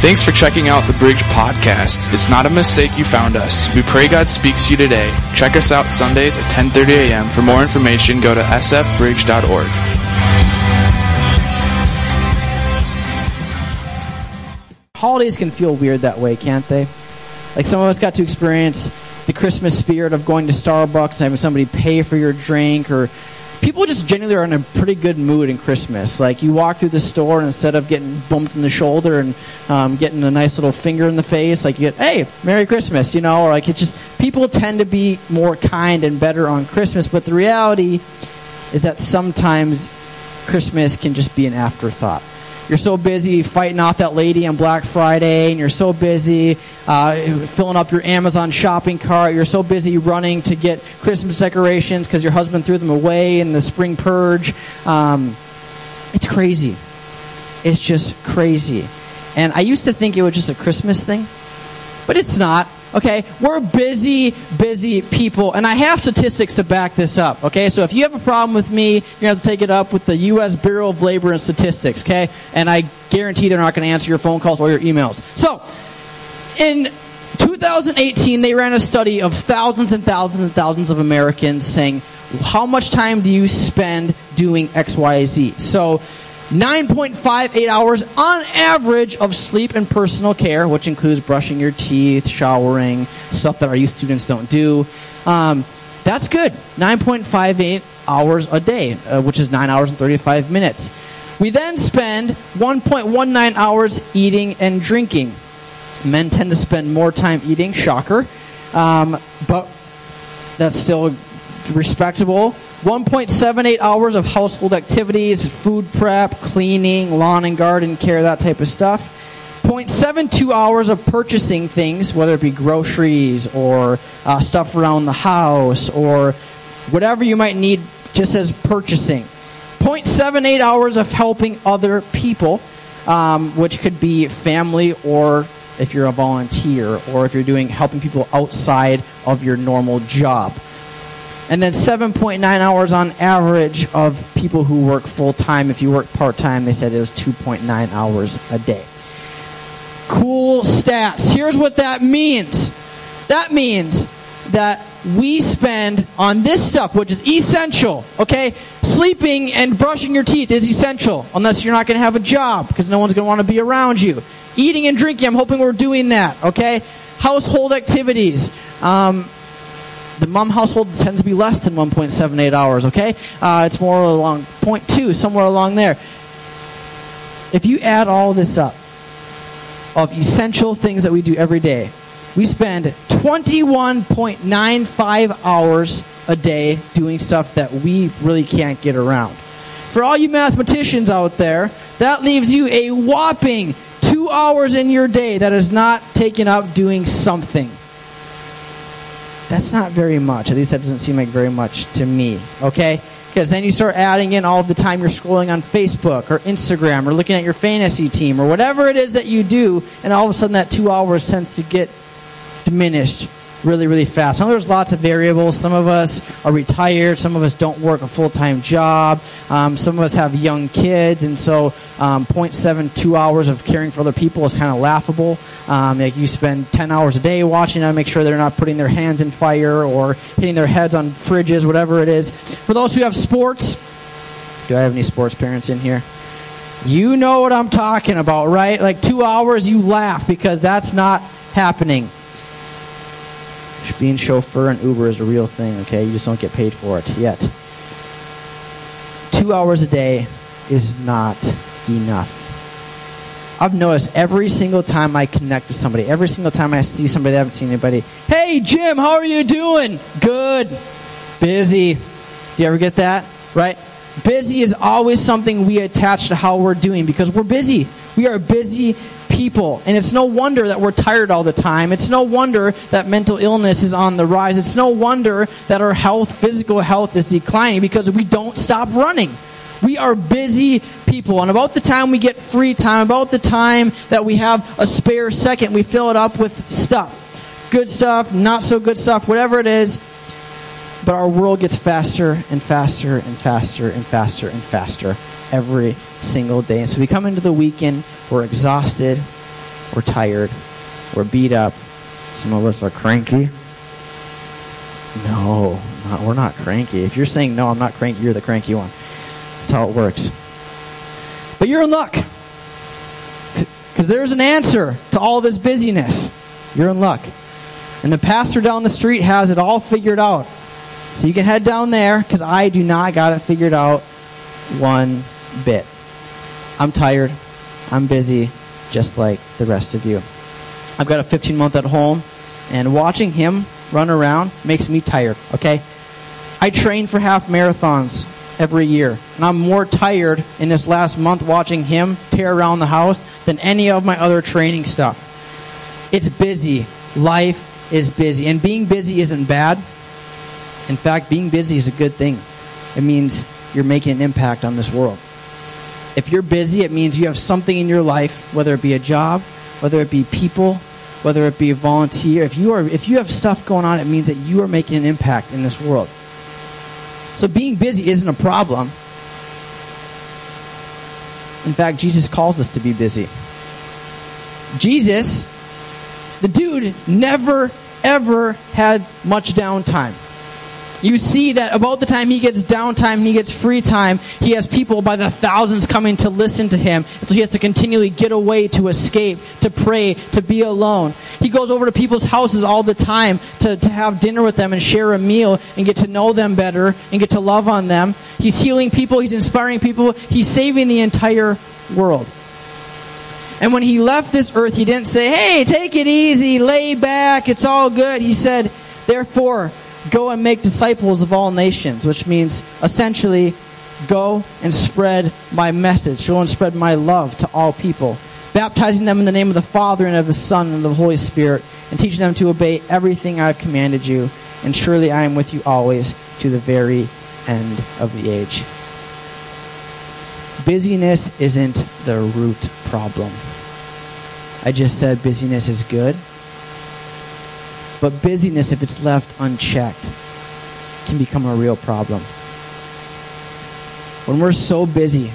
Thanks for checking out the Bridge Podcast. It's not a mistake you found us. We pray God speaks to you today. Check us out Sundays at 10:30 a.m. For more information, go to sfbridge.org. Holidays can feel weird that way, can't they? Like some of us got to experience the Christmas spirit of going to Starbucks and having somebody pay for your drink or people just generally are in a pretty good mood in Christmas. Like you walk through the store and instead of getting bumped in the shoulder and um, getting a nice little finger in the face, like you get, "Hey, Merry Christmas," you know, or like it just people tend to be more kind and better on Christmas. But the reality is that sometimes Christmas can just be an afterthought. You're so busy fighting off that lady on Black Friday, and you're so busy uh, filling up your Amazon shopping cart. You're so busy running to get Christmas decorations because your husband threw them away in the spring purge. Um, it's crazy. It's just crazy. And I used to think it was just a Christmas thing, but it's not. Okay, we're busy, busy people, and I have statistics to back this up. Okay, so if you have a problem with me, you're gonna have to take it up with the U.S. Bureau of Labor and Statistics. Okay, and I guarantee they're not gonna answer your phone calls or your emails. So, in 2018, they ran a study of thousands and thousands and thousands of Americans saying, "How much time do you spend doing X, Y, Z?" So 9.58 hours on average of sleep and personal care, which includes brushing your teeth, showering, stuff that our youth students don't do. Um, that's good. 9.58 hours a day, uh, which is 9 hours and 35 minutes. We then spend 1.19 hours eating and drinking. Men tend to spend more time eating, shocker, um, but that's still respectable. 1.78 hours of household activities, food prep, cleaning, lawn and garden care, that type of stuff. 0.72 hours of purchasing things, whether it be groceries or uh, stuff around the house or whatever you might need just as purchasing. 0.78 hours of helping other people, um, which could be family or if you're a volunteer or if you're doing helping people outside of your normal job and then 7.9 hours on average of people who work full time. If you work part time, they said it was 2.9 hours a day. Cool stats. Here's what that means that means that we spend on this stuff, which is essential, okay? Sleeping and brushing your teeth is essential, unless you're not going to have a job, because no one's going to want to be around you. Eating and drinking, I'm hoping we're doing that, okay? Household activities. Um, the mom household tends to be less than 1.78 hours, okay? Uh, it's more along 0.2, somewhere along there. If you add all this up of essential things that we do every day, we spend 21.95 hours a day doing stuff that we really can't get around. For all you mathematicians out there, that leaves you a whopping two hours in your day that is not taken up doing something. That's not very much. At least that doesn't seem like very much to me. Okay? Because then you start adding in all the time you're scrolling on Facebook or Instagram or looking at your fantasy team or whatever it is that you do, and all of a sudden that two hours tends to get diminished really, really fast. Some know there's lots of variables. Some of us are retired. Some of us don't work a full time job. Um, some of us have young kids, and so um, 0.72 hours of caring for other people is kind of laughable. Um, like you spend 10 hours a day watching them, make sure they're not putting their hands in fire or hitting their heads on fridges, whatever it is. For those who have sports, do I have any sports parents in here? You know what I'm talking about, right? Like two hours, you laugh because that's not happening being chauffeur and Uber is a real thing, okay? You just don't get paid for it yet. Two hours a day is not enough. I've noticed every single time I connect with somebody, every single time I see somebody that I haven't seen anybody, hey Jim, how are you doing? Good. Busy. Do you ever get that? Right? Busy is always something we attach to how we're doing because we're busy. We are busy people. And it's no wonder that we're tired all the time. It's no wonder that mental illness is on the rise. It's no wonder that our health, physical health, is declining because we don't stop running. We are busy people. And about the time we get free time, about the time that we have a spare second, we fill it up with stuff. Good stuff, not so good stuff, whatever it is. But our world gets faster and faster and faster and faster and faster every single day. And so we come into the weekend, we're exhausted, We're tired. We're beat up. Some of us are cranky. No, not, we're not cranky. If you're saying, no, I'm not cranky, you're the cranky one. That's how it works. But you're in luck. Because there's an answer to all this busyness. You're in luck. And the pastor down the street has it all figured out. So you can head down there because I do not got it figured out one bit. I'm tired. I'm busy, just like the rest of you. I've got a 15 month at home, and watching him run around makes me tired, okay? I train for half marathons every year, and I'm more tired in this last month watching him tear around the house than any of my other training stuff. It's busy. Life is busy. And being busy isn't bad. In fact, being busy is a good thing. It means you're making an impact on this world. If you're busy, it means you have something in your life, whether it be a job, whether it be people, whether it be a volunteer. If you are if you have stuff going on, it means that you are making an impact in this world. So being busy isn't a problem. In fact, Jesus calls us to be busy. Jesus, the dude, never, ever had much downtime. You see that about the time he gets downtime, he gets free time, he has people by the thousands coming to listen to him. So he has to continually get away to escape, to pray, to be alone. He goes over to people's houses all the time to, to have dinner with them and share a meal and get to know them better and get to love on them. He's healing people, he's inspiring people, he's saving the entire world. And when he left this earth, he didn't say, hey, take it easy, lay back, it's all good. He said, therefore, go and make disciples of all nations, which means essentially go and spread my message, go and spread my love to all people, baptizing them in the name of the Father and of the Son and of the Holy Spirit, and teaching them to obey everything I've commanded you. And surely I am with you always to the very end of the age. Busyness isn't the root problem. I just said busyness is good. But busyness, if it's left unchecked, can become a real problem. When we're so busy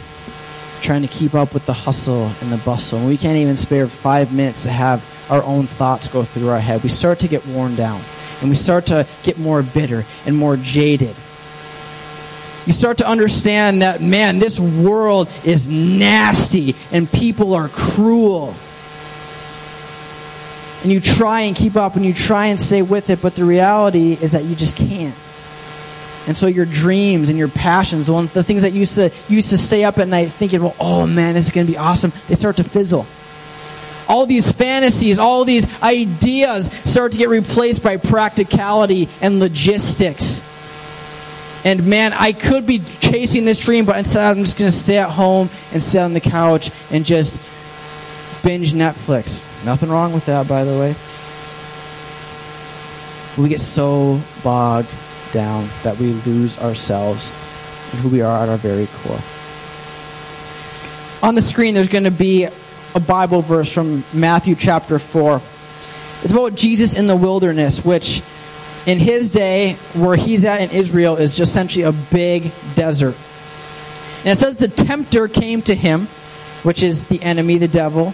trying to keep up with the hustle and the bustle, and we can't even spare five minutes to have our own thoughts go through our head, we start to get worn down. And we start to get more bitter and more jaded. You start to understand that, man, this world is nasty and people are cruel and you try and keep up and you try and stay with it, but the reality is that you just can't. And so your dreams and your passions, the, things that used to used to stay up at night thinking, well, oh man, this is going to be awesome, they start to fizzle. All these fantasies, all these ideas start to get replaced by practicality and logistics. And man, I could be chasing this dream, but instead I'm just going to stay at home and sit on the couch and just binge Netflix. Nothing wrong with that, by the way. We get so bogged down that we lose ourselves and who we are at our very core. On the screen, there's going to be a Bible verse from Matthew chapter 4. It's about Jesus in the wilderness, which in his day, where he's at in Israel, is just essentially a big desert. And it says the tempter came to him which is the enemy, the devil,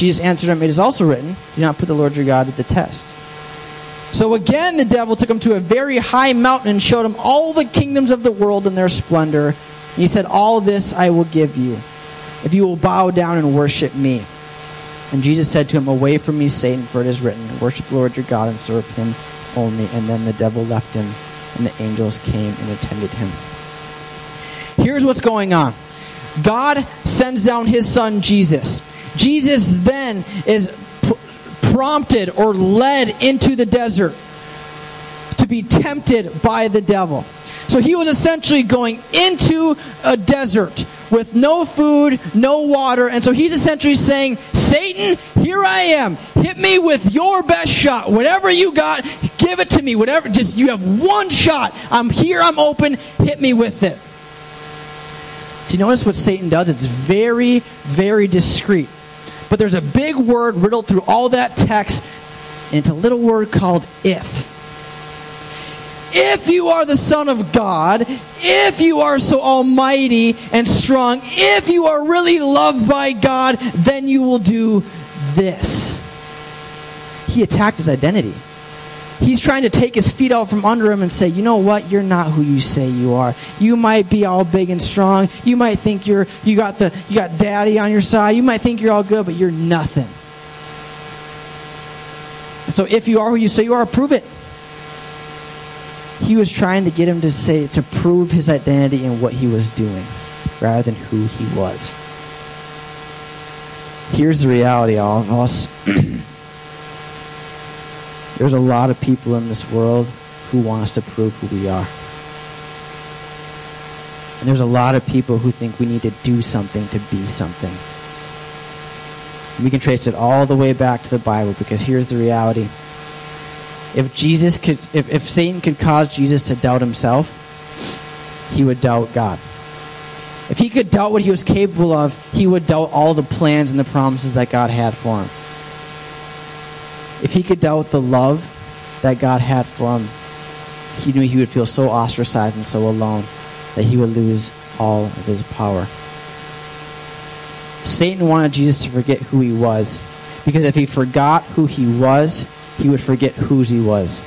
Jesus answered him, It is also written, Do not put the Lord your God to the test. So again, the devil took him to a very high mountain and showed him all the kingdoms of the world and their splendor. And he said, All this I will give you, if you will bow down and worship me. And Jesus said to him, Away from me, Satan, for it is written, Worship the Lord your God and serve him only. And then the devil left him, and the angels came and attended him. Here's what's going on God sends down his son, Jesus. Jesus then is prompted or led into the desert to be tempted by the devil. So he was essentially going into a desert with no food, no water, and so he's essentially saying, Satan, here I am. Hit me with your best shot. Whatever you got, give it to me. Whatever, just you have one shot. I'm here, I'm open. Hit me with it. Do you notice what Satan does? It's very, very discreet. But there's a big word riddled through all that text, and it's a little word called if. If you are the Son of God, if you are so almighty and strong, if you are really loved by God, then you will do this. He attacked his identity. He's trying to take his feet out from under him and say, you know what? You're not who you say you are. You might be all big and strong. You might think you're you got the you got daddy on your side. You might think you're all good, but you're nothing. And so if you are who you say you are, prove it. He was trying to get him to say to prove his identity and what he was doing rather than who he was. Here's the reality, all of us. There's a lot of people in this world who want us to prove who we are. And there's a lot of people who think we need to do something to be something. We can trace it all the way back to the Bible because here's the reality. If Jesus could if, if Satan could cause Jesus to doubt himself, he would doubt God. If he could doubt what he was capable of, he would doubt all the plans and the promises that God had for him if he could doubt the love that God had for him, he knew he would feel so ostracized and so alone that he would lose all of his power. Satan wanted Jesus to forget who he was, because if he forgot who he was, he would forget whose he was.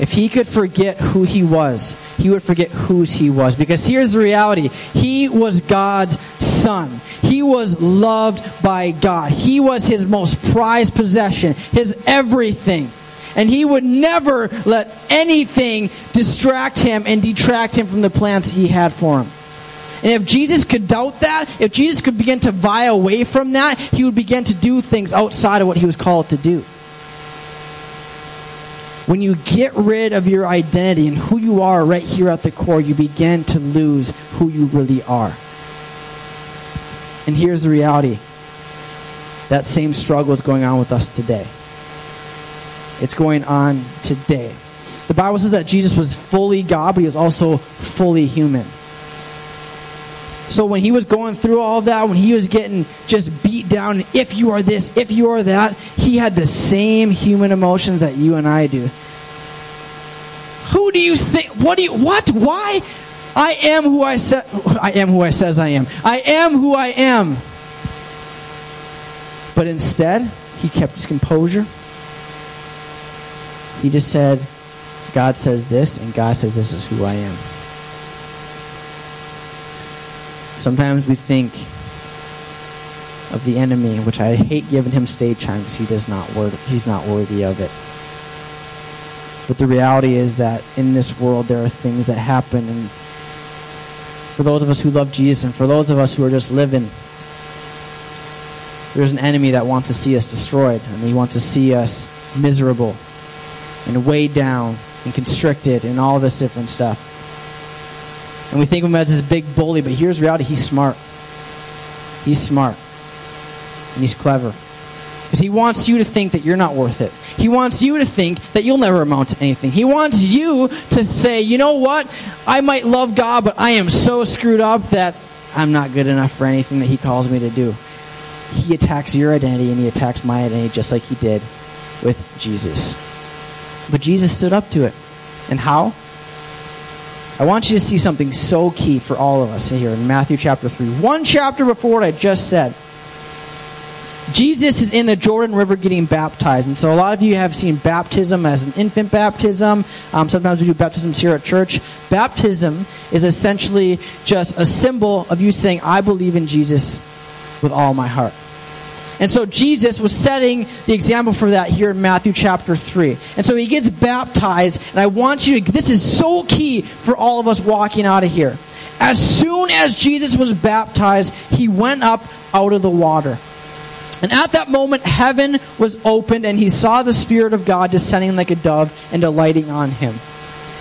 If he could forget who he was, he would forget whose he was. Because here's the reality he was God's son. He was loved by God. He was his most prized possession, his everything. And he would never let anything distract him and detract him from the plans he had for him. And if Jesus could doubt that, if Jesus could begin to vie away from that, he would begin to do things outside of what he was called to do. When you get rid of your identity and who you are right here at the core, you begin to lose who you really are. And here's the reality that same struggle is going on with us today. It's going on today. The Bible says that Jesus was fully God, but he was also fully human. So when he was going through all that, when he was getting just beat down, if you are this, if you are that, he had the same human emotions that you and I do. Who do you think? What do you? What? Why? I am who I said. I am who I says I am. I am who I am. But instead, he kept his composure. He just said, God says this, and God says this is who I am. Sometimes we think of the enemy, which I hate giving him stage time because he does not worth, he's not worthy of it. But the reality is that in this world there are things that happen and for those of us who love Jesus and for those of us who are just living, there's an enemy that wants to see us destroyed and he wants to see us miserable and weighed down and constricted and all this different stuff. And we think of him as this big bully, but here's reality he's smart. He's smart. And he's clever. He wants you to think that you're not worth it. He wants you to think that you'll never amount to anything. He wants you to say, you know what? I might love God, but I am so screwed up that I'm not good enough for anything that he calls me to do. He attacks your identity and he attacks my identity just like he did with Jesus. But Jesus stood up to it. And how? I want you to see something so key for all of us here in Matthew chapter 3. One chapter before what I just said. Jesus is in the Jordan River getting baptized. And so a lot of you have seen baptism as an infant baptism. Um, sometimes we do baptisms here at church. Baptism is essentially just a symbol of you saying, I believe in Jesus with all my heart. And so Jesus was setting the example for that here in Matthew chapter 3. And so he gets baptized, and I want you to, this is so key for all of us walking out of here. As soon as Jesus was baptized, he went up out of the water. And at that moment, heaven was opened, and he saw the Spirit of God descending like a dove and alighting on him.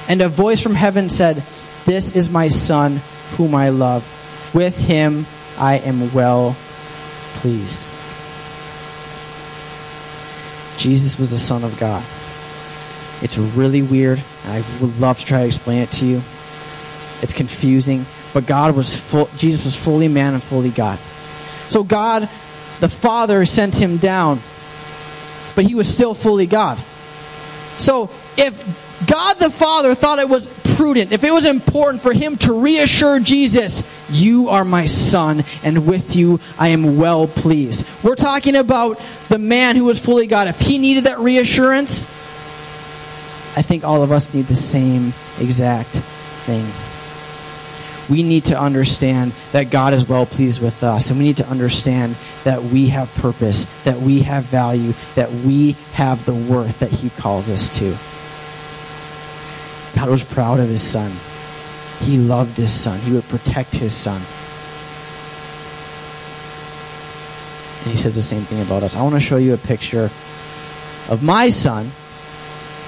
And a voice from heaven said, This is my Son, whom I love. With him I am well pleased. Jesus was the Son of God. It's really weird. I would love to try to explain it to you. It's confusing, but God was full Jesus was fully man and fully God. So God the Father sent him down, but he was still fully God. So if God the Father thought it was prudent, if it was important for him to reassure Jesus, you are my son, and with you I am well pleased. We're talking about the man who was fully God. If he needed that reassurance, I think all of us need the same exact thing. We need to understand that God is well pleased with us, and we need to understand that we have purpose, that we have value, that we have the worth that He calls us to. God was proud of His Son. He loved His Son, He would protect His Son. And He says the same thing about us. I want to show you a picture of my son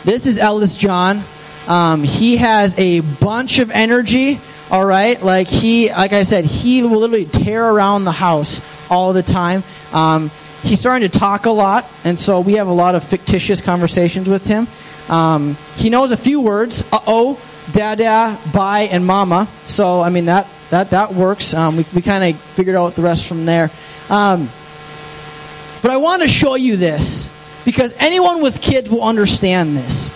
this is Ellis John. Um, he has a bunch of energy. All right, like he, like I said, he will literally tear around the house all the time. Um, he's starting to talk a lot, and so we have a lot of fictitious conversations with him. Um, he knows a few words: uh oh, dada, bye, and mama. So I mean that that that works. Um, we we kind of figured out the rest from there. Um, but I want to show you this because anyone with kids will understand this.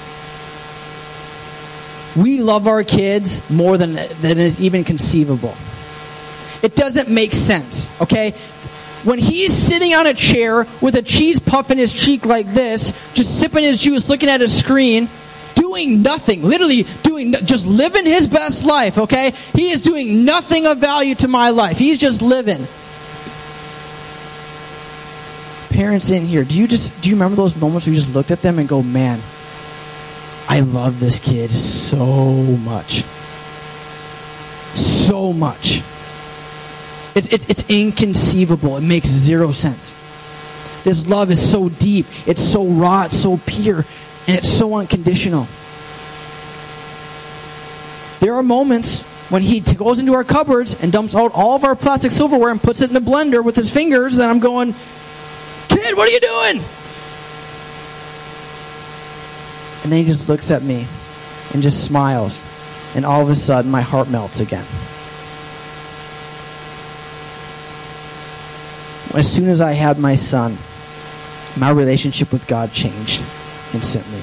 We love our kids more than, than is even conceivable. It doesn't make sense, okay? When he's sitting on a chair with a cheese puff in his cheek like this, just sipping his juice, looking at a screen, doing nothing, literally doing, just living his best life, okay? He is doing nothing of value to my life. He's just living parents in here, do you just do you remember those moments where you just looked at them and go, "Man, I love this kid so much, so much." It's it's, it's inconceivable. It makes zero sense. This love is so deep. It's so raw. It's so pure, and it's so unconditional. There are moments when he goes into our cupboards and dumps out all of our plastic silverware and puts it in the blender with his fingers, that I'm going, Kid, what are you doing? And then he just looks at me and just smiles. And all of a sudden, my heart melts again. As soon as I had my son, my relationship with God changed instantly.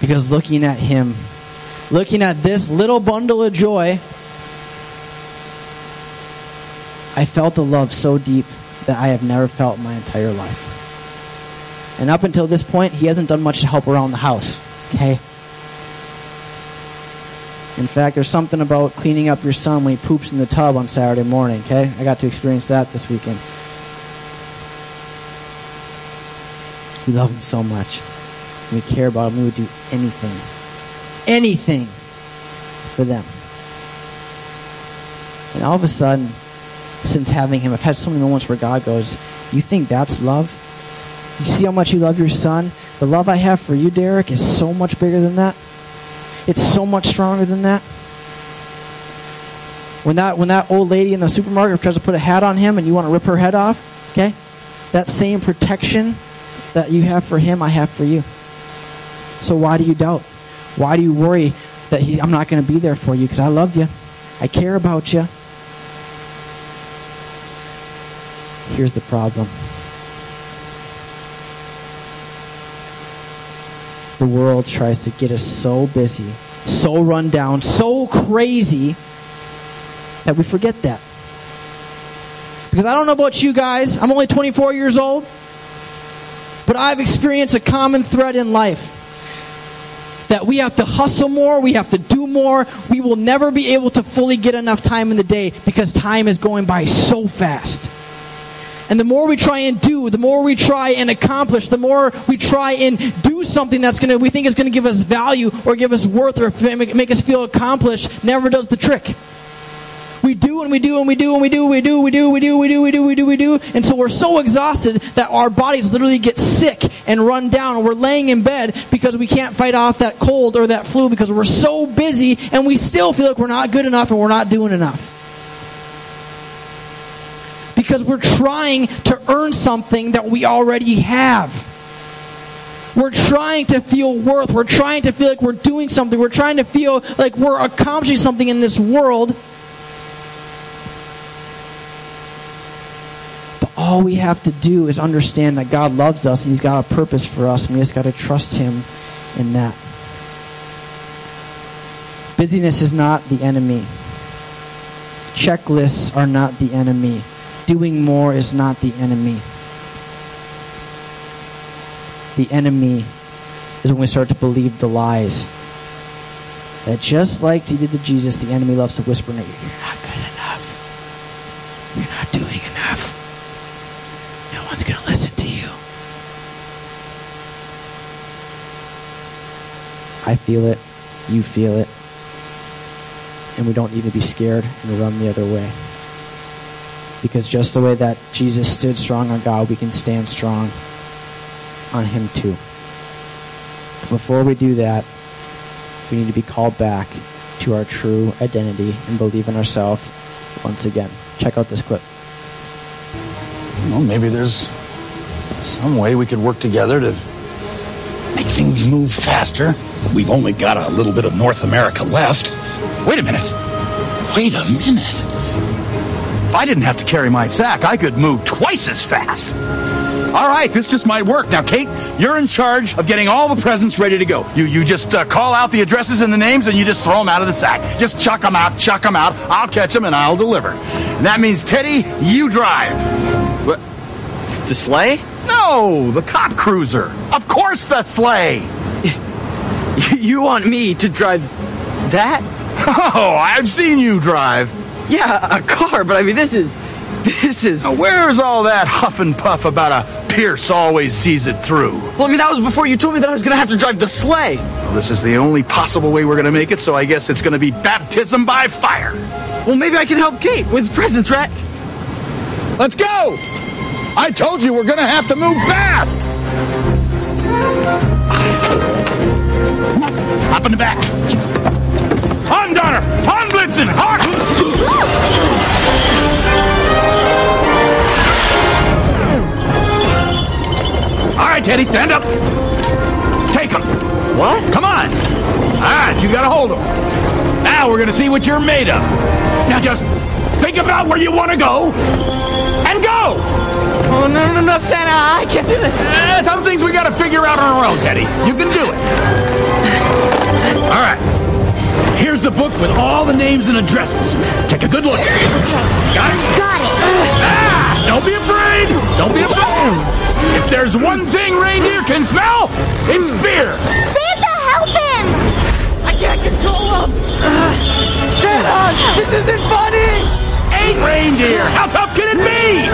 Because looking at him, looking at this little bundle of joy, I felt a love so deep that I have never felt in my entire life. And up until this point, he hasn't done much to help around the house. Okay? In fact, there's something about cleaning up your son when he poops in the tub on Saturday morning, okay? I got to experience that this weekend. We love him so much. We care about him. We would do anything, anything for them. And all of a sudden, since having him. I've had so many moments where God goes, You think that's love? You see how much you love your son? The love I have for you, Derek, is so much bigger than that. It's so much stronger than that. When that when that old lady in the supermarket tries to put a hat on him and you want to rip her head off, okay? That same protection that you have for him, I have for you. So why do you doubt? Why do you worry that he, I'm not going to be there for you? Because I love you. I care about you. Here's the problem. The world tries to get us so busy, so run down, so crazy that we forget that. Because I don't know about you guys, I'm only 24 years old, but I've experienced a common thread in life that we have to hustle more, we have to do more. We will never be able to fully get enough time in the day because time is going by so fast. And the more we try and do, the more we try and accomplish, the more we try and do something that's going to, we think is going to give us value or give us worth or make us feel accomplished, never does the trick. We do and we do and we do and we do, we do, we do, we do, we do, we do, we do, we do. And so we're so exhausted that our bodies literally get sick and run down. And we're laying in bed because we can't fight off that cold or that flu because we're so busy and we still feel like we're not good enough and we're not doing enough. Because we're trying to earn something that we already have. We're trying to feel worth. We're trying to feel like we're doing something. We're trying to feel like we're accomplishing something in this world. But all we have to do is understand that God loves us and He's got a purpose for us, and we just got to trust Him in that. Busyness is not the enemy. Checklists are not the enemy. Doing more is not the enemy. The enemy is when we start to believe the lies. That just like he did to Jesus, the enemy loves to whisper in your ear, You're not good enough. You're not doing enough. No one's going to listen to you. I feel it. You feel it and we don't need to be scared and run the other way. Because just the way that Jesus stood strong on God, we can stand strong on Him too. Before we do that, we need to be called back to our true identity and believe in ourselves once again. Check out this clip. Well, maybe there's some way we could work together to make things move faster. We've only got a little bit of North America left. Wait a minute. Wait a minute. If I didn't have to carry my sack, I could move twice as fast. All right, this just might work. Now, Kate, you're in charge of getting all the presents ready to go. You you just uh, call out the addresses and the names, and you just throw them out of the sack. Just chuck them out, chuck them out. I'll catch them, and I'll deliver. And that means, Teddy, you drive. What? The sleigh? No, the cop cruiser. Of course, the sleigh. You want me to drive that? Oh, I've seen you drive. Yeah, a car, but I mean, this is. This is. Now, where's all that huff and puff about a Pierce always sees it through? Well, I mean, that was before you told me that I was going to have to drive the sleigh. Well, this is the only possible way we're going to make it, so I guess it's going to be baptism by fire. Well, maybe I can help Kate with presents, right? Let's go! I told you we're going to have to move fast! Hop in the back. Donner! On, Blitzen! Hark! All right, Teddy, stand up. Take him. What? Come on. All right, you got to hold him. Now we're to see what you're made of. Now just think about where you want to go and go. Oh, no, no, no, Santa, I can't do this. Uh, some things we got to figure out on our own, Teddy. You can do it. All right. Here's the book with all the names and addresses. Take a good look. Got it? Got it. Ah, don't be afraid. Don't be afraid. If there's one thing reindeer can smell, it's fear. Santa, help him! I can't control him. Santa, this isn't funny. Eight reindeer. How tough can it be?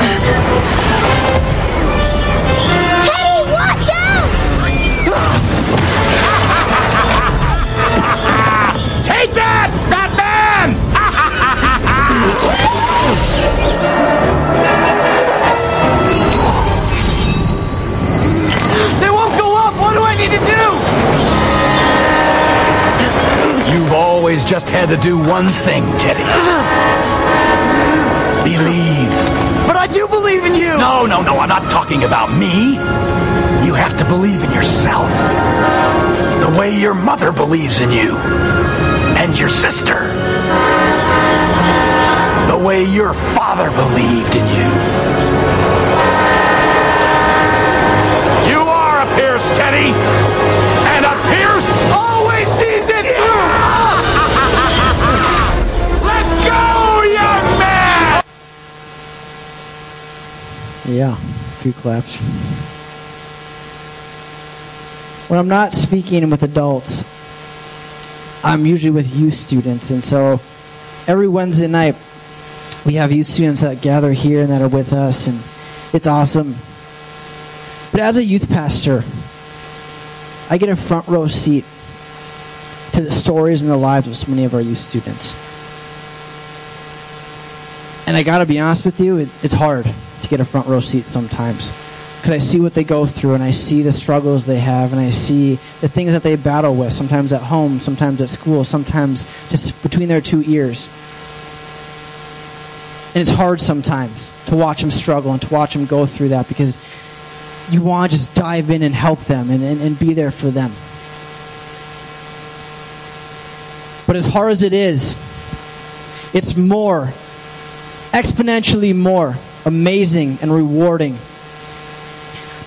Just had to do one thing, Teddy. Believe. But I do believe in you. No, no, no, I'm not talking about me. You have to believe in yourself. The way your mother believes in you. And your sister. The way your father believed in. You Yeah, a few claps. When I'm not speaking with adults, I'm usually with youth students, and so every Wednesday night we have youth students that gather here and that are with us, and it's awesome. But as a youth pastor, I get a front row seat to the stories and the lives of so many of our youth students. And I got to be honest with you, it, it's hard to get a front row seat sometimes. Because I see what they go through, and I see the struggles they have, and I see the things that they battle with, sometimes at home, sometimes at school, sometimes just between their two ears. And it's hard sometimes. to watch them struggle and to watch them go through that because you want to just dive in and help them and, and, and be there for them. But as hard as it is, it's more, exponentially more amazing and rewarding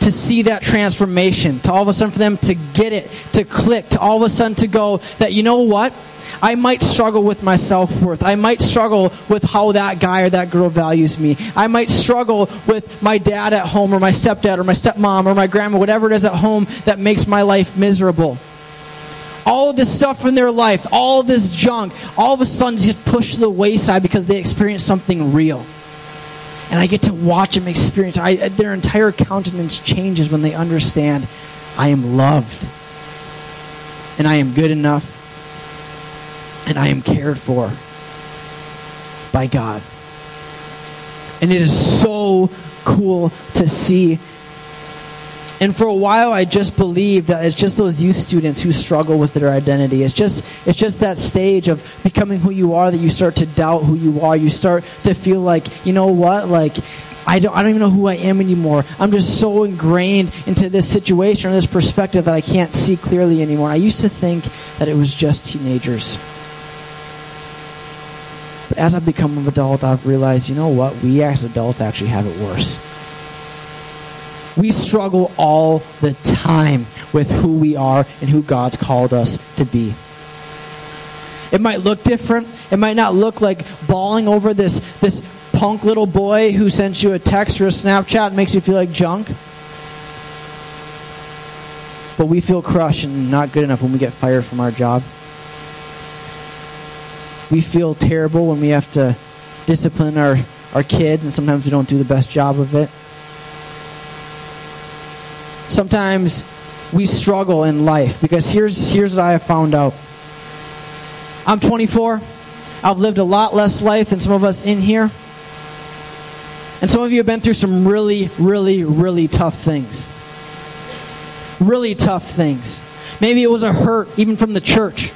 to see that transformation, to all of a sudden for them to get it, to click, to all of a sudden to go that, you know what? I might struggle with my self worth. I might struggle with how that guy or that girl values me. I might struggle with my dad at home or my stepdad or my stepmom or my grandma, whatever it is at home that makes my life miserable. All this stuff in their life, all this junk, all of a sudden just pushed to the wayside because they experienced something real. And I get to watch them experience. I, their entire countenance changes when they understand I am loved. And I am good enough and I am cared for by God. And it is so cool to see. And for a while, I just believed that it's just those youth students who struggle with their identity. It's just, it's just that stage of becoming who you are that you start to doubt who you are. You start to feel like, you know what, like, I don't, I don't even know who I am anymore. I'm just so ingrained into this situation or this perspective that I can't see clearly anymore. I used to think that it was just teenagers. But as I've become an adult, I've realized, you know what? We as adults actually have it worse. We struggle all the time with who we are and who God's called us to be. It might look different. It might not look like bawling over this, this punk little boy who sends you a text or a Snapchat and makes you feel like junk. But we feel crushed and not good enough when we get fired from our job. We feel terrible when we have to discipline our, our kids, and sometimes we don't do the best job of it. Sometimes we struggle in life because here's, here's what I have found out. I'm 24. I've lived a lot less life than some of us in here. And some of you have been through some really, really, really tough things. Really tough things. Maybe it was a hurt, even from the church.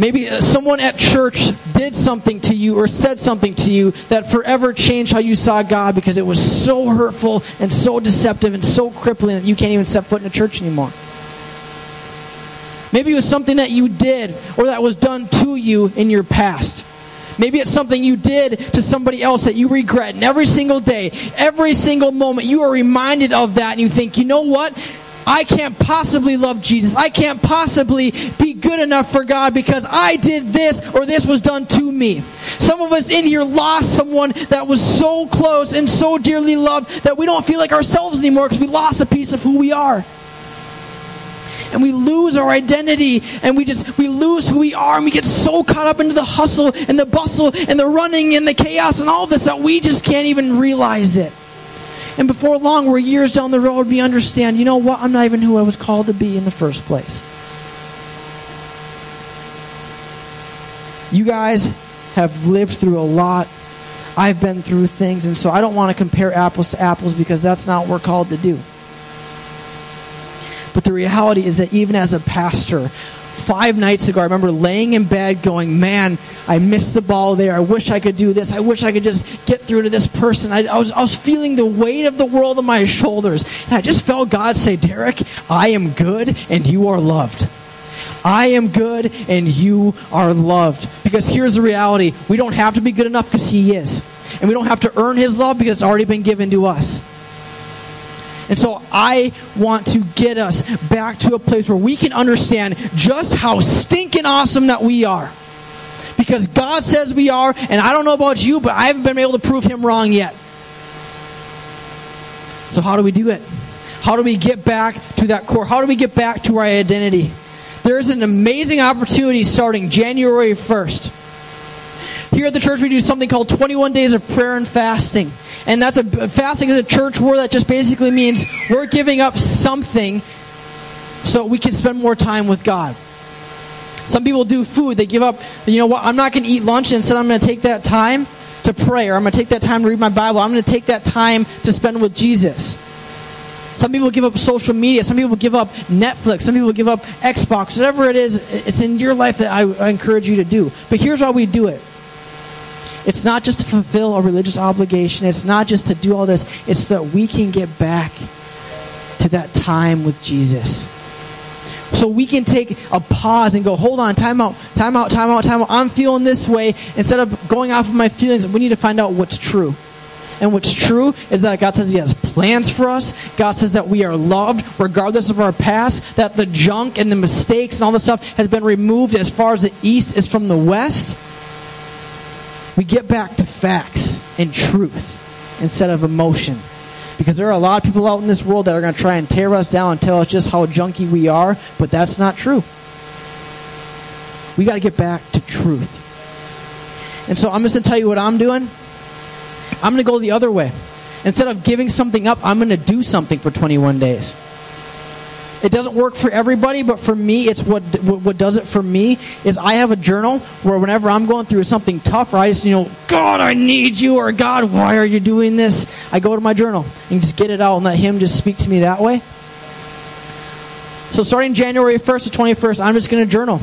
Maybe uh, someone at church did something to you or said something to you that forever changed how you saw God because it was so hurtful and so deceptive and so crippling that you can't even step foot in a church anymore. Maybe it was something that you did or that was done to you in your past. Maybe it's something you did to somebody else that you regret. And every single day, every single moment, you are reminded of that and you think, you know what? I can't possibly love Jesus. I can't possibly be good enough for God because I did this or this was done to me. Some of us in here lost someone that was so close and so dearly loved that we don't feel like ourselves anymore because we lost a piece of who we are. And we lose our identity and we just, we lose who we are and we get so caught up into the hustle and the bustle and the running and the chaos and all this that we just can't even realize it. And before long, we're years down the road, we understand, you know what? I'm not even who I was called to be in the first place. You guys have lived through a lot. I've been through things, and so I don't want to compare apples to apples because that's not what we're called to do. But the reality is that even as a pastor, five nights ago, I remember laying in bed going, Man, I missed the ball there. I wish I could do this. I wish I could just get through to this person. I, I, was, I was feeling the weight of the world on my shoulders. And I just felt God say, Derek, I am good and you are loved. I am good and you are loved. Because here's the reality we don't have to be good enough because He is. And we don't have to earn His love because it's already been given to us. And so I want to get us back to a place where we can understand just how stinking awesome that we are. Because God says we are, and I don't know about you, but I haven't been able to prove Him wrong yet. So, how do we do it? How do we get back to that core? How do we get back to our identity? There's an amazing opportunity starting January 1st. Here at the church, we do something called 21 days of prayer and fasting. And that's a fasting is a church word that just basically means we're giving up something so we can spend more time with God. Some people do food. They give up, you know what, I'm not going to eat lunch. Instead, I'm going to take that time to pray, or I'm going to take that time to read my Bible. I'm going to take that time to spend with Jesus. Some people give up social media. Some people give up Netflix. Some people give up Xbox. Whatever it is, it's in your life that I, I encourage you to do. But here's why we do it It's not just to fulfill a religious obligation. It's not just to do all this. It's that we can get back to that time with Jesus. So we can take a pause and go, hold on, time out, time out, time out, time out. I'm feeling this way. Instead of going off of my feelings, we need to find out what's true. And what's true is that God says He has plans for us. God says that we are loved regardless of our past, that the junk and the mistakes and all the stuff has been removed as far as the east is from the west. We get back to facts and truth instead of emotion. Because there are a lot of people out in this world that are going to try and tear us down and tell us just how junky we are, but that's not true. We got to get back to truth. And so I'm just going to tell you what I'm doing. I'm going to go the other way. Instead of giving something up, I'm going to do something for 21 days. It doesn't work for everybody, but for me, it's what, what does it for me is I have a journal where whenever I'm going through something tough, or I just, you know, God, I need you, or God, why are you doing this? I go to my journal and just get it out and let Him just speak to me that way. So starting January 1st to 21st, I'm just going to journal.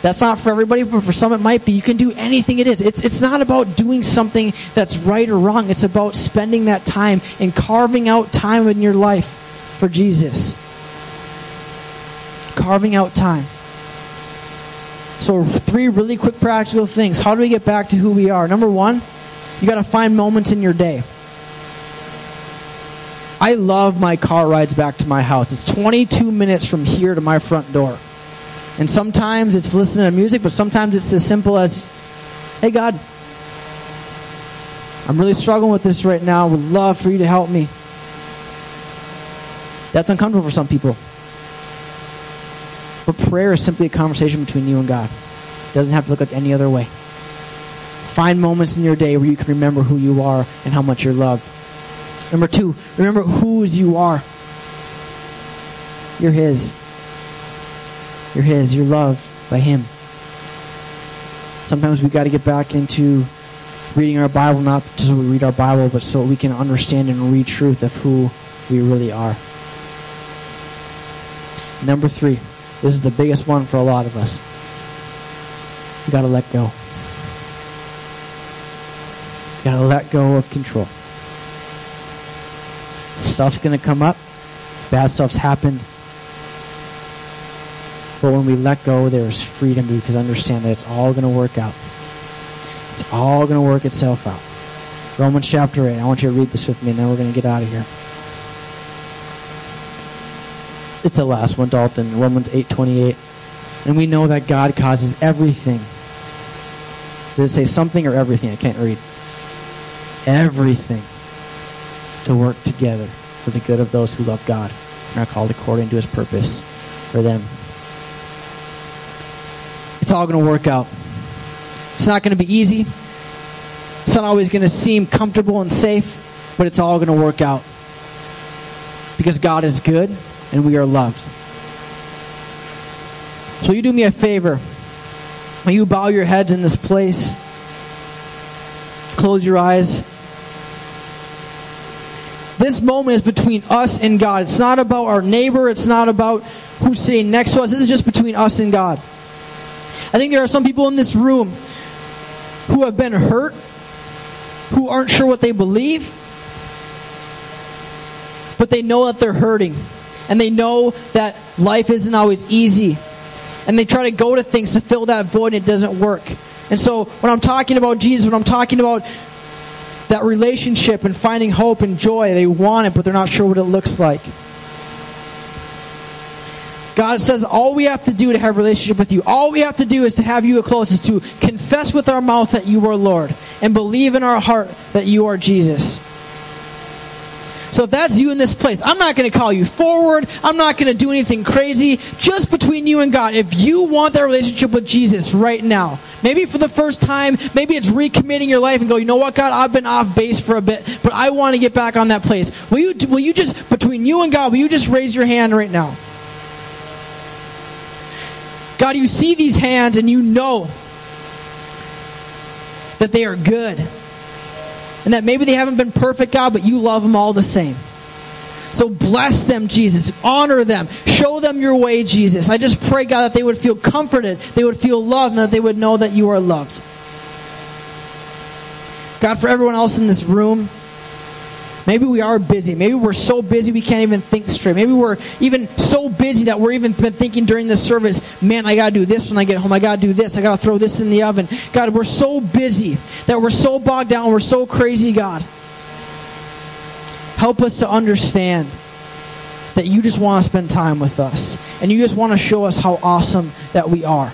That's not for everybody, but for some it might be. You can do anything it is. It's, it's not about doing something that's right or wrong. It's about spending that time and carving out time in your life for Jesus. Carving out time. So, three really quick practical things. How do we get back to who we are? Number one, you got to find moments in your day. I love my car rides back to my house. It's 22 minutes from here to my front door. And sometimes it's listening to music, but sometimes it's as simple as, hey, God, I'm really struggling with this right now. Would love for you to help me. That's uncomfortable for some people. But prayer is simply a conversation between you and God. It doesn't have to look like any other way. Find moments in your day where you can remember who you are and how much you're loved. Number two, remember whose you are. You're His. You're His. You're loved by Him. Sometimes we got to get back into reading our Bible, not just so we read our Bible, but so we can understand and read truth of who we really are. Number three, this is the biggest one for a lot of us. You got to let go. You got to let go of control. Stuff's to come up. Bad stuff's happened. But when we let go, there's freedom because understand that it's all going to work out. It's all going to work itself out. Romans chapter 8. I want you to read this with me, and then we're going to get out of here. It's the last one, Dalton. Romans 8.28. And we know that God causes everything. Did it say something or everything? I can't read. Everything to work together for the good of those who love God and are called according to his purpose for them. It's all going to work out. It's not going to be easy. It's not always going to seem comfortable and safe, but it's all going to work out. Because God is good and we are loved. So you do me a favor. Will you bow your heads in this place? Close your eyes. This moment is between us and God. It's not about our neighbor. It's not about who's sitting next to us. This is just between us and God. I think there are some people in this room who have been hurt, who aren't sure what they believe, but they know that they're hurting. And they know that life isn't always easy. And they try to go to things to fill that void and it doesn't work. And so when I'm talking about Jesus, when I'm talking about that relationship and finding hope and joy, they want it, but they're not sure what it looks like. God says all we have to do to have a relationship with you, all we have to do is to have you close, is to confess with our mouth that you are Lord and believe in our heart that you are Jesus. So if that's you in this place, I'm not going to call you forward. I'm not going to do anything crazy. Just between you and God. If you want that relationship with Jesus right now, maybe for the first time, maybe it's recommitting your life and go, you know what, God, I've been off base for a bit, but I want to get back on that place. Will you, will you just, between you and God, will you just raise your hand right now? God, you see these hands and you know that they are good and that maybe they haven't been perfect, God, but you love them all the same. So bless them, Jesus. Honor them. Show them your way, Jesus. I just pray, God, that they would feel comforted, they would feel loved, and that they would know that you are loved. God, for everyone else in this room, maybe we are busy. Maybe we're so busy we can't even think straight. Maybe we're even so busy that we're even been thinking during the service, man, I got to do this when I get home. I got to do this. I got to throw this in the oven. God, we're so busy that we're so bogged down. We're so crazy, God. Help us to understand that you just want to spend time with us. And you just want to show us how awesome that we are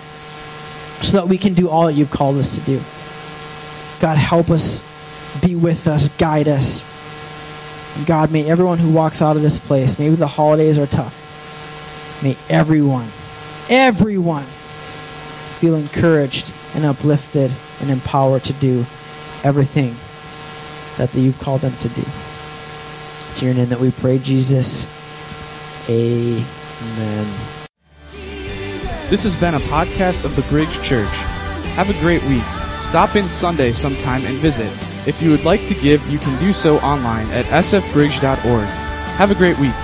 so that we can do all that you've called us to do. God, help us, be with us, guide us. God, may everyone who walks out of this place, maybe the holidays are tough, may everyone, everyone feel encouraged and uplifted and empowered to do everything that you've called them to do. It's your name that we pray, Jesus. Amen. This has been a podcast of the Bridge Church. Have a great week. Stop in Sunday sometime and visit. If you would like to give, you can do so online at sfbridge.org. Have a great week.